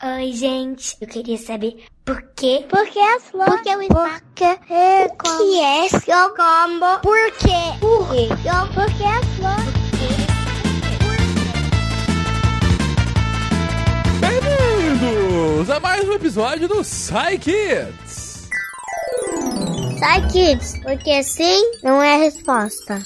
Oi, gente. Eu queria saber por quê? Por que as flores? Por que o espaço? Por que é como? que é seu combo? Por quê? Por quê? Por que as flores? Bem-vindos a mais um episódio do Psy Kids. Sai, kids, porque sim não é resposta.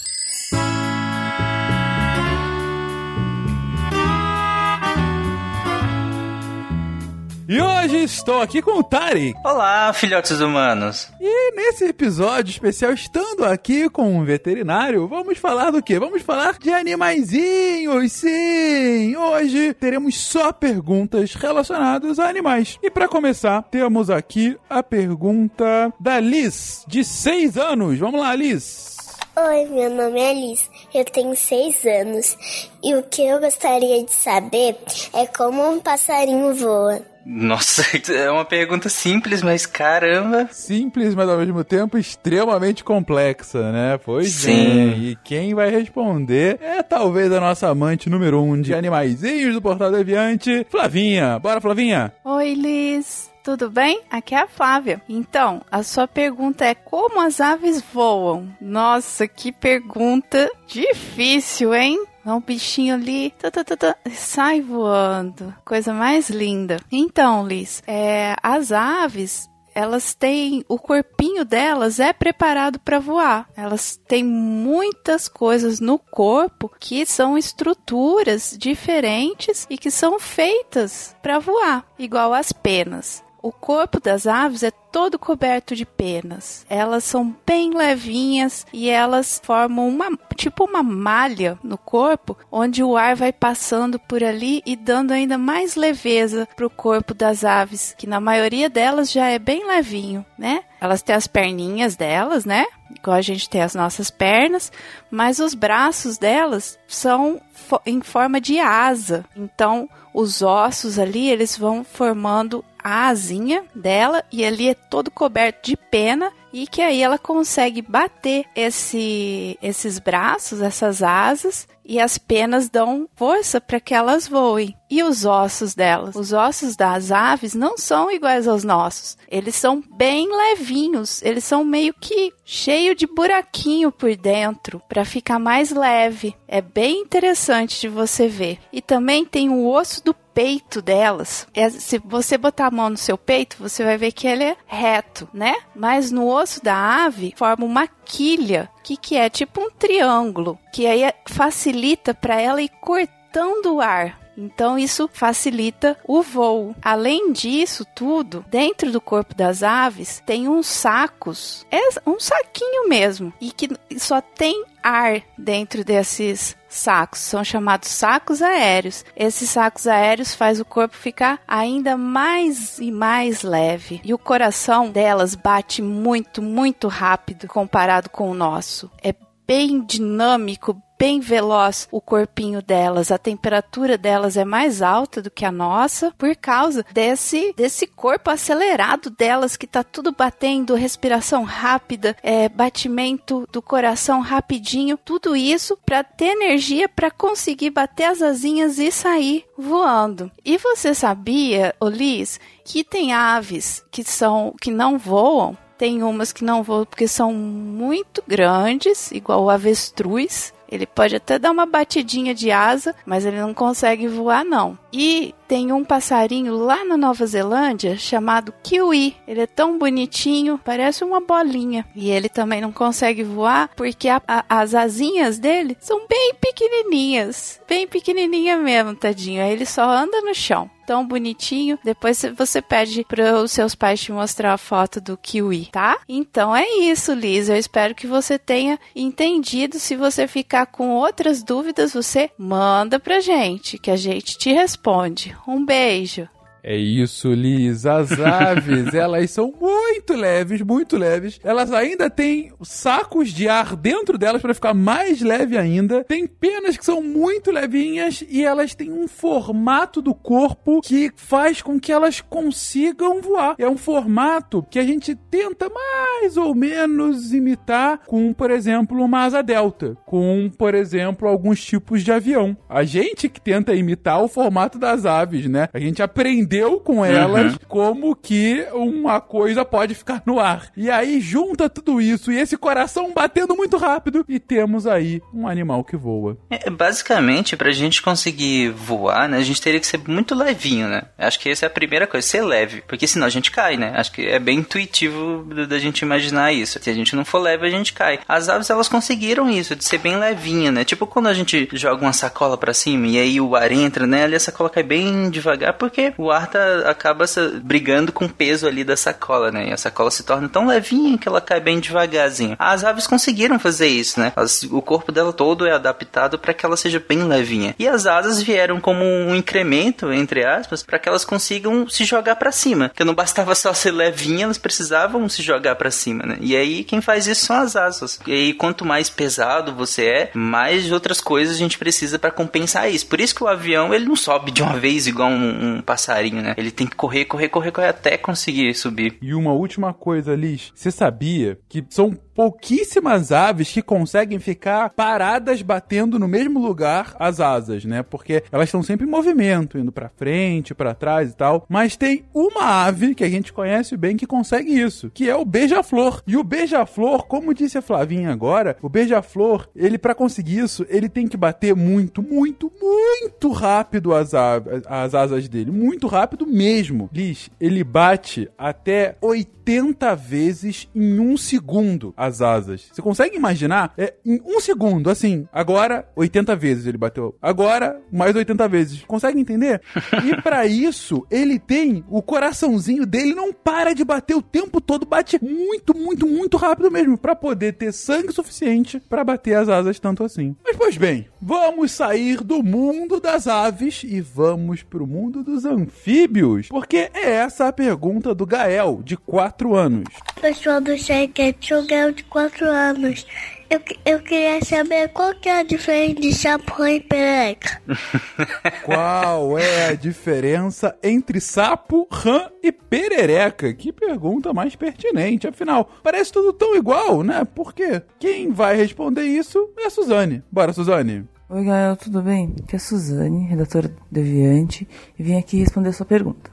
E hoje estou aqui com o Tari. Olá, filhotes humanos. E nesse episódio especial, estando aqui com um veterinário, vamos falar do quê? Vamos falar de animaizinhos, sim! Hoje teremos só perguntas relacionadas a animais. E para começar, temos aqui a pergunta da Liz, de 6 anos. Vamos lá, Liz. Oi, meu nome é Alice, eu tenho seis anos e o que eu gostaria de saber é como um passarinho voa. Nossa, é uma pergunta simples, mas caramba. Simples, mas ao mesmo tempo extremamente complexa, né? Pois Sim. bem. E quem vai responder é talvez a nossa amante número um de animaizinhos do Portal Deviante, Flavinha. Bora, Flavinha? Oi, Liz. Tudo bem? Aqui é a Flávia. Então, a sua pergunta é como as aves voam? Nossa, que pergunta difícil, hein? É um bichinho ali, tá, tá, tá, sai voando. Coisa mais linda. Então, Liz, é, as aves elas têm o corpinho delas é preparado para voar. Elas têm muitas coisas no corpo que são estruturas diferentes e que são feitas para voar, igual as penas. O corpo das aves é todo coberto de penas. Elas são bem levinhas e elas formam uma tipo uma malha no corpo, onde o ar vai passando por ali e dando ainda mais leveza para o corpo das aves, que na maioria delas já é bem levinho, né? Elas têm as perninhas delas, né? Igual a gente tem as nossas pernas, mas os braços delas são fo em forma de asa. Então, os ossos ali, eles vão formando a asinha dela e ali é todo coberto de pena e que aí ela consegue bater esse, esses braços, essas asas e as penas dão força para que elas voem. E os ossos delas? Os ossos das aves não são iguais aos nossos. Eles são bem levinhos, eles são meio que cheio de buraquinho por dentro para ficar mais leve. É bem interessante de você ver. E também tem o osso do peito delas. É, se você botar a mão no seu peito, você vai ver que ele é reto, né? Mas no osso da ave forma uma quilha, que que é tipo um triângulo, que aí facilita para ela ir cortando o ar. Então isso facilita o voo. Além disso tudo, dentro do corpo das aves tem uns sacos, é um saquinho mesmo, e que só tem ar dentro desses sacos, são chamados sacos aéreos. Esses sacos aéreos faz o corpo ficar ainda mais e mais leve. E o coração delas bate muito, muito rápido comparado com o nosso. É bem dinâmico, bem veloz o corpinho delas, a temperatura delas é mais alta do que a nossa por causa desse desse corpo acelerado delas que tá tudo batendo, respiração rápida, é, batimento do coração rapidinho, tudo isso para ter energia para conseguir bater as asinhas e sair voando. E você sabia, Olis, que tem aves que são que não voam? Tem umas que não voam porque são muito grandes, igual o avestruz. Ele pode até dar uma batidinha de asa, mas ele não consegue voar, não. E tem um passarinho lá na Nova Zelândia chamado kiwi. Ele é tão bonitinho, parece uma bolinha. E ele também não consegue voar porque a, a, as asinhas dele são bem pequenininhas. Bem pequenininha mesmo, tadinho. Aí ele só anda no chão tão bonitinho. Depois você pede para os seus pais te mostrar a foto do kiwi, tá? Então é isso, Liz. Eu espero que você tenha entendido. Se você ficar com outras dúvidas, você manda pra gente, que a gente te responde. Um beijo. É isso, Liz. As aves, elas são muito leves, muito leves. Elas ainda têm sacos de ar dentro delas para ficar mais leve ainda. Tem penas que são muito levinhas e elas têm um formato do corpo que faz com que elas consigam voar. É um formato que a gente tenta mais ou menos imitar com, por exemplo, uma asa delta, com, por exemplo, alguns tipos de avião. A gente que tenta imitar o formato das aves, né? A gente aprendeu com elas uhum. como que uma coisa pode ficar no ar. E aí junta tudo isso e esse coração batendo muito rápido e temos aí um animal que voa. É, basicamente, pra gente conseguir voar, né, a gente teria que ser muito levinho, né? Acho que essa é a primeira coisa, ser leve, porque senão a gente cai, né? Acho que é bem intuitivo da gente imaginar isso. Se a gente não for leve, a gente cai. As aves, elas conseguiram isso, de ser bem levinha, né? Tipo quando a gente joga uma sacola para cima e aí o ar entra, né? Ali a sacola cai bem devagar, porque o ar tá, acaba brigando com o peso ali da sacola, né? E a sacola se torna tão levinha que ela cai bem devagarzinho. As aves conseguiram fazer isso, né? As, o corpo dela todo é adaptado para que ela seja bem levinha. E as asas vieram como um incremento, entre aspas, para que elas consigam se jogar para cima. Que não bastava só ser levinha, elas precisavam se jogar para cima, né? E aí quem faz isso são as asas. E aí quanto mais pesado você é, mais outras coisas a gente precisa para compensar isso. Por isso que o avião ele não sobe de uma vez igual um, um passarinho, né? Ele tem que correr, correr, correr, correr até conseguir subir. E uma última coisa, Liz, você sabia que são pouquíssimas aves que conseguem ficar paradas batendo no mesmo lugar as asas, né? Porque elas estão sempre em movimento, indo para frente, para trás e tal. Mas tem uma ave que a gente conhece bem que consegue isso, que é o beija-flor. E o beija-flor, como disse a Flavinha agora, o beija-flor, ele para conseguir isso, ele tem que bater muito, muito, muito rápido as, as asas dele, muito rápido mesmo. Liz, ele bate até 80 vezes em um segundo as asas. Você consegue imaginar? É em um segundo, assim. Agora, 80 vezes ele bateu. Agora, mais 80 vezes. Consegue entender? e para isso, ele tem o coraçãozinho dele não para de bater o tempo todo, bate muito, muito, muito rápido mesmo, para poder ter sangue suficiente para bater as asas tanto assim. Mas pois bem, vamos sair do mundo das aves e vamos pro mundo dos anfíbios, porque é essa a pergunta do Gael, de 4 anos. Pessoal do Chequete, o Gael de 4 anos. Eu, eu queria saber qual que é a diferença de sapo e perereca. qual é a diferença entre sapo, rã e perereca? Que pergunta mais pertinente. Afinal, parece tudo tão igual, né? Por quê? Quem vai responder isso é a Suzane. Bora, Suzane. Oi, Gael, tudo bem? Aqui é a Suzane, redatora Deviante, e vim aqui responder a sua pergunta.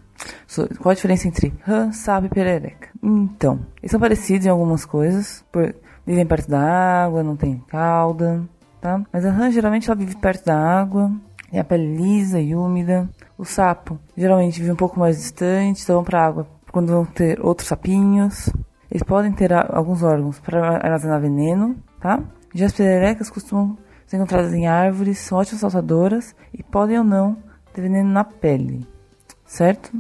Qual a diferença entre rã, sapo e perereca? Então, eles são parecidos em algumas coisas, por vivem perto da água, não tem cauda, tá? Mas a rã geralmente ela vive perto da água, tem a pele lisa e úmida. O sapo geralmente vive um pouco mais distante, então vão para água quando vão ter outros sapinhos. Eles podem ter alguns órgãos para armazenar veneno, tá? Já as pererecas costumam ser encontradas em árvores, são ótimas saltadoras e podem ou não ter veneno na pele, certo?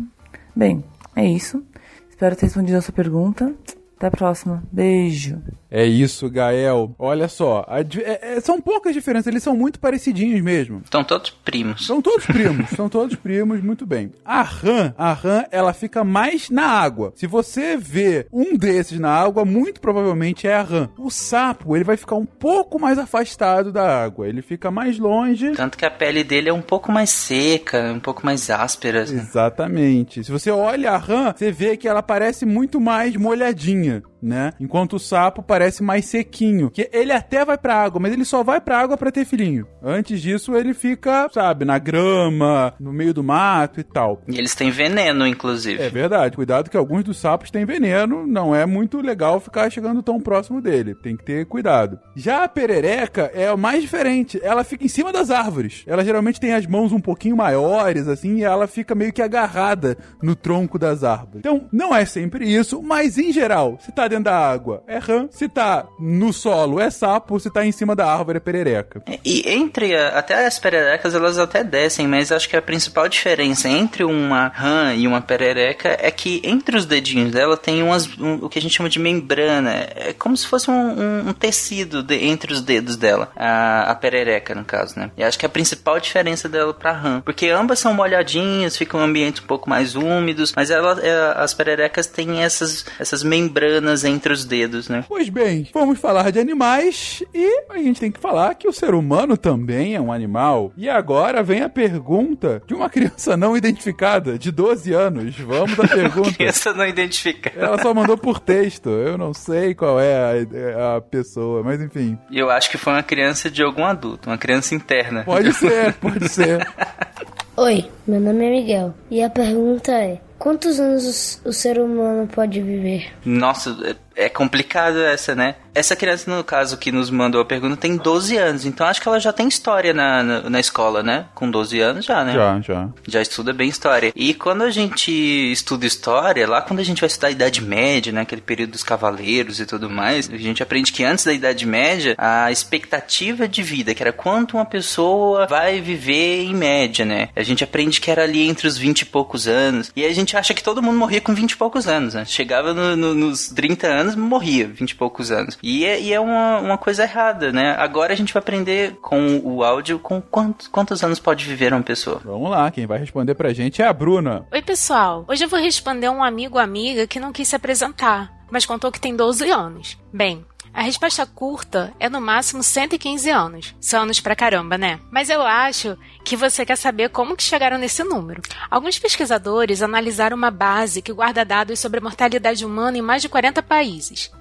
Bem, é isso. Espero ter respondido a sua pergunta. Até a próxima. Beijo. É isso, Gael. Olha só, é, é, são poucas diferenças, eles são muito parecidinhos mesmo. São todos primos. São todos primos, são todos primos, muito bem. A rã, a rã, ela fica mais na água. Se você vê um desses na água, muito provavelmente é a rã. O sapo, ele vai ficar um pouco mais afastado da água, ele fica mais longe. Tanto que a pele dele é um pouco mais seca, um pouco mais áspera. Exatamente. Se você olha a rã, você vê que ela parece muito mais molhadinha né? Enquanto o sapo parece mais sequinho, que ele até vai pra água, mas ele só vai pra água para ter filhinho. Antes disso, ele fica, sabe, na grama, no meio do mato e tal. E eles têm veneno, inclusive. É verdade. Cuidado que alguns dos sapos têm veneno, não é muito legal ficar chegando tão próximo dele. Tem que ter cuidado. Já a perereca é o mais diferente. Ela fica em cima das árvores. Ela geralmente tem as mãos um pouquinho maiores, assim, e ela fica meio que agarrada no tronco das árvores. Então, não é sempre isso, mas em geral, se tá dentro da água, é rã. Se tá no solo, é sapo. Se tá em cima da árvore, é perereca. E entre a- até as pererecas, elas até descem, mas acho que a principal diferença entre uma rã e uma perereca é que entre os dedinhos dela tem umas, um- o que a gente chama de membrana. É como se fosse um, um- um tecido de- entre os dedos dela, a, a perereca, no caso, né? E acho que a principal diferença dela pra rã, porque ambas são molhadinhas, ficam em ambientes um pouco mais úmidos, mas ela, é, as pererecas têm essas, essas membranas entre os dedos, né? Pois bem, vamos falar de animais e a gente tem que falar que o ser humano também é um animal. E agora vem a pergunta de uma criança não identificada de 12 anos. Vamos à pergunta. Essa não identifica. Ela só mandou por texto. Eu não sei qual é a, a pessoa, mas enfim. E eu acho que foi uma criança de algum adulto, uma criança interna. Pode ser, pode ser. Oi, meu nome é Miguel e a pergunta é: quantos anos o ser humano pode viver? Nossa, é complicado essa, né? Essa criança, no caso, que nos mandou a pergunta, tem 12 anos. Então acho que ela já tem história na, na, na escola, né? Com 12 anos já, né? Já, já. Já estuda bem história. E quando a gente estuda história, lá quando a gente vai estudar a Idade Média, né? Aquele período dos cavaleiros e tudo mais, a gente aprende que antes da Idade Média, a expectativa de vida, que era quanto uma pessoa vai viver em média, né? A gente aprende que era ali entre os 20 e poucos anos. E a gente acha que todo mundo morria com 20 e poucos anos, né? Chegava no- no- nos 30 anos, morria 20 e poucos anos. E é, e é uma, uma coisa errada, né? Agora a gente vai aprender com o áudio com quantos, quantos anos pode viver uma pessoa. Vamos lá, quem vai responder pra gente é a Bruna. Oi, pessoal. Hoje eu vou responder um amigo ou amiga que não quis se apresentar, mas contou que tem 12 anos. Bem, a resposta curta é no máximo 115 anos. São anos pra caramba, né? Mas eu acho que você quer saber como que chegaram nesse número. Alguns pesquisadores analisaram uma base que guarda dados sobre a mortalidade humana em mais de 40 países.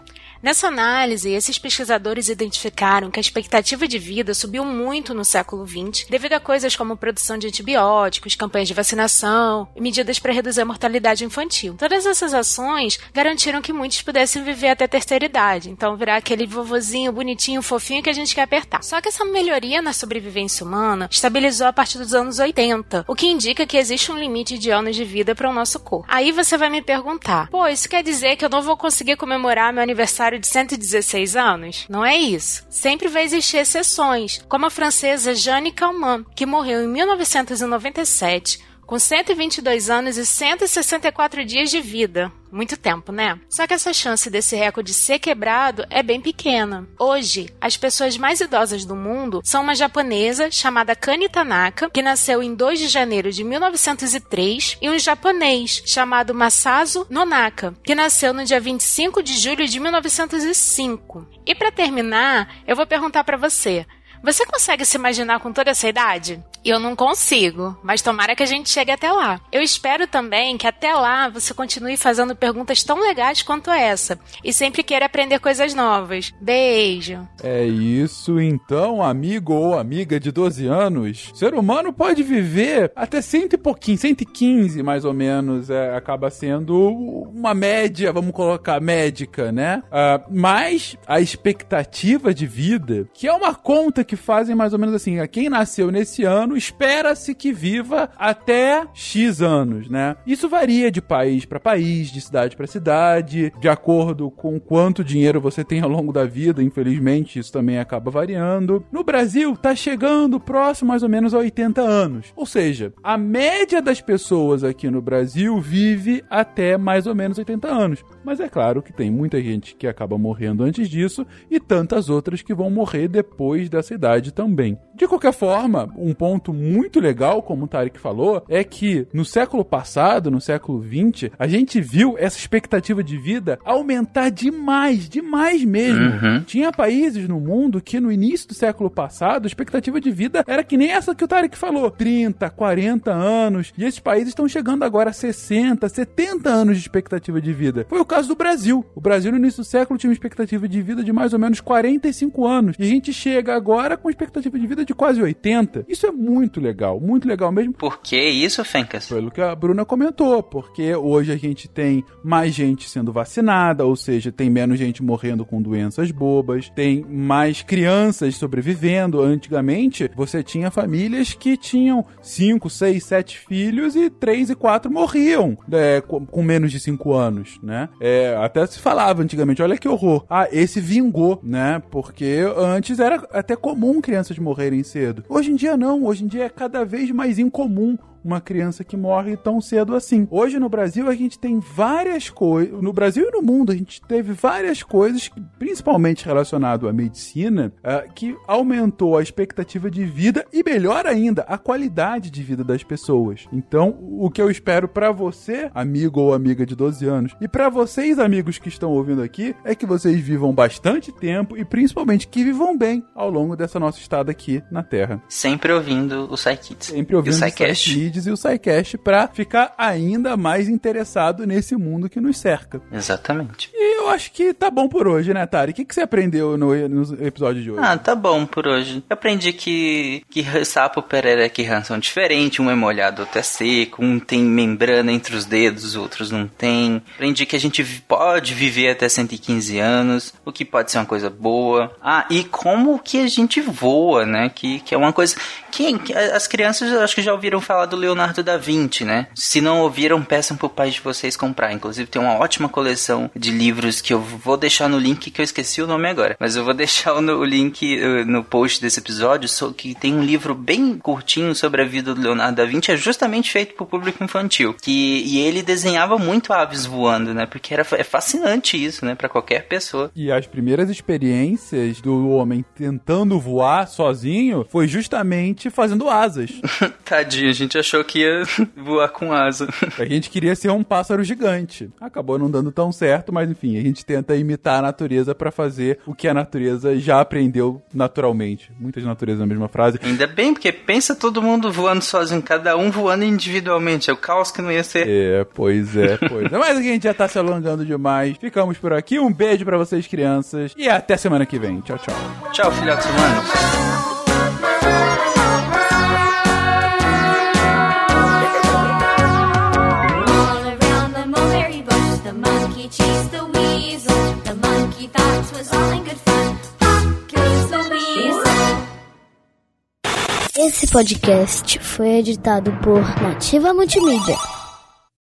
Nessa análise, esses pesquisadores identificaram que a expectativa de vida subiu muito no século XX devido a coisas como produção de antibióticos, campanhas de vacinação e medidas para reduzir a mortalidade infantil. Todas essas ações garantiram que muitos pudessem viver até terceira idade, então virar aquele vovozinho bonitinho, fofinho que a gente quer apertar. Só que essa melhoria na sobrevivência humana estabilizou a partir dos anos 80, o que indica que existe um limite de anos de vida para o nosso corpo. Aí você vai me perguntar: pô, isso quer dizer que eu não vou conseguir comemorar meu aniversário de 116 anos? Não é isso. Sempre vai existir exceções, como a francesa Jeanne Calment, que morreu em 1997 com 122 anos e 164 dias de vida. Muito tempo, né? Só que essa chance desse recorde ser quebrado é bem pequena. Hoje, as pessoas mais idosas do mundo são uma japonesa chamada Kani Tanaka, que nasceu em 2 de janeiro de 1903, e um japonês chamado Masazu Nonaka, que nasceu no dia 25 de julho de 1905. E para terminar, eu vou perguntar para você: você consegue se imaginar com toda essa idade? Eu não consigo, mas tomara que a gente chegue até lá. Eu espero também que até lá você continue fazendo perguntas tão legais quanto essa e sempre queira aprender coisas novas. Beijo! É isso então, amigo ou amiga de 12 anos. Ser humano pode viver até cento e pouquinho, 115 mais ou menos, é, acaba sendo uma média, vamos colocar médica, né? Ah, mas a expectativa de vida, que é uma conta que fazem mais ou menos assim, a quem nasceu nesse ano, espera-se que viva até X anos, né? Isso varia de país para país, de cidade para cidade, de acordo com quanto dinheiro você tem ao longo da vida, infelizmente isso também acaba variando. No Brasil, tá chegando próximo mais ou menos a 80 anos. Ou seja, a média das pessoas aqui no Brasil vive até mais ou menos 80 anos. Mas é claro que tem muita gente que acaba morrendo antes disso e tantas outras que vão morrer depois dessa idade também. De qualquer forma, um ponto muito legal, como o Tarek falou, é que no século passado, no século 20, a gente viu essa expectativa de vida aumentar demais, demais mesmo. Uhum. Tinha países no mundo que no início do século passado, a expectativa de vida era que nem essa que o Tarek falou, 30, 40 anos, e esses países estão chegando agora a 60, 70 anos de expectativa de vida. Foi o caso do Brasil. O Brasil no início do século tinha uma expectativa de vida de mais ou menos 45 anos, e a gente chega agora com expectativa de vida de de quase 80. Isso é muito legal, muito legal mesmo. Por que isso, Fencas? Pelo que a Bruna comentou, porque hoje a gente tem mais gente sendo vacinada, ou seja, tem menos gente morrendo com doenças bobas, tem mais crianças sobrevivendo. Antigamente, você tinha famílias que tinham 5, 6, 7 filhos e 3 e 4 morriam é, com, menos de 5 anos, né? É, até se falava antigamente, olha que horror. Ah, esse vingou, né? Porque antes era até comum crianças morrerem cedo. Hoje em dia não, hoje em dia é cada vez mais incomum uma criança que morre tão cedo assim. Hoje no Brasil a gente tem várias coisas, no Brasil e no mundo a gente teve várias coisas, principalmente relacionado à medicina, uh, que aumentou a expectativa de vida e melhor ainda, a qualidade de vida das pessoas. Então, o que eu espero para você, amigo ou amiga de 12 anos, e para vocês amigos que estão ouvindo aqui, é que vocês vivam bastante tempo e principalmente que vivam bem ao longo dessa nossa estada aqui na Terra. Sempre ouvindo o Psykids. Sempre ouvindo o Psycast e o SciCast para ficar ainda mais interessado nesse mundo que nos cerca. Exatamente. E eu acho que tá bom por hoje, né, Tari? O que, que você aprendeu no, no episódio de hoje? Ah, tá bom por hoje. Eu aprendi que, que sapo, perereca e rã são diferentes. Um é molhado, outro é seco. Um tem membrana entre os dedos, outros não tem. Aprendi que a gente pode viver até 115 anos, o que pode ser uma coisa boa. Ah, e como que a gente voa, né? Que, que é uma coisa... Que, que as crianças acho que já ouviram falar do Leonardo da Vinci, né? Se não ouviram, peçam pro pai de vocês comprar. Inclusive tem uma ótima coleção de livros que eu vou deixar no link que eu esqueci o nome agora. Mas eu vou deixar o, link uh, no post desse episódio, que tem um livro bem curtinho sobre a vida do Leonardo da Vinci, é justamente feito pro público infantil. Que, e ele desenhava muito aves voando, né? Porque era, é fascinante isso, né? Para qualquer pessoa. E as primeiras experiências do homem tentando voar sozinho foi justamente fazendo asas. Tadinho, a gente achou que ia voar com asa. A gente queria ser um pássaro gigante. Acabou não dando tão certo, mas enfim, a gente tenta imitar a natureza para fazer o que a natureza já aprendeu naturalmente. Muitas naturezas na mesma frase. Ainda bem, porque pensa todo mundo voando sozinho, cada um voando individualmente. É o caos que não ia ser. É, pois é, pois é. Mas a gente já tá se alongando demais. Ficamos por aqui. Um beijo para vocês, crianças. E até semana que vem. Tchau, tchau. Tchau, filhotes humanos. Podcast foi editado por Nativa Multimídia.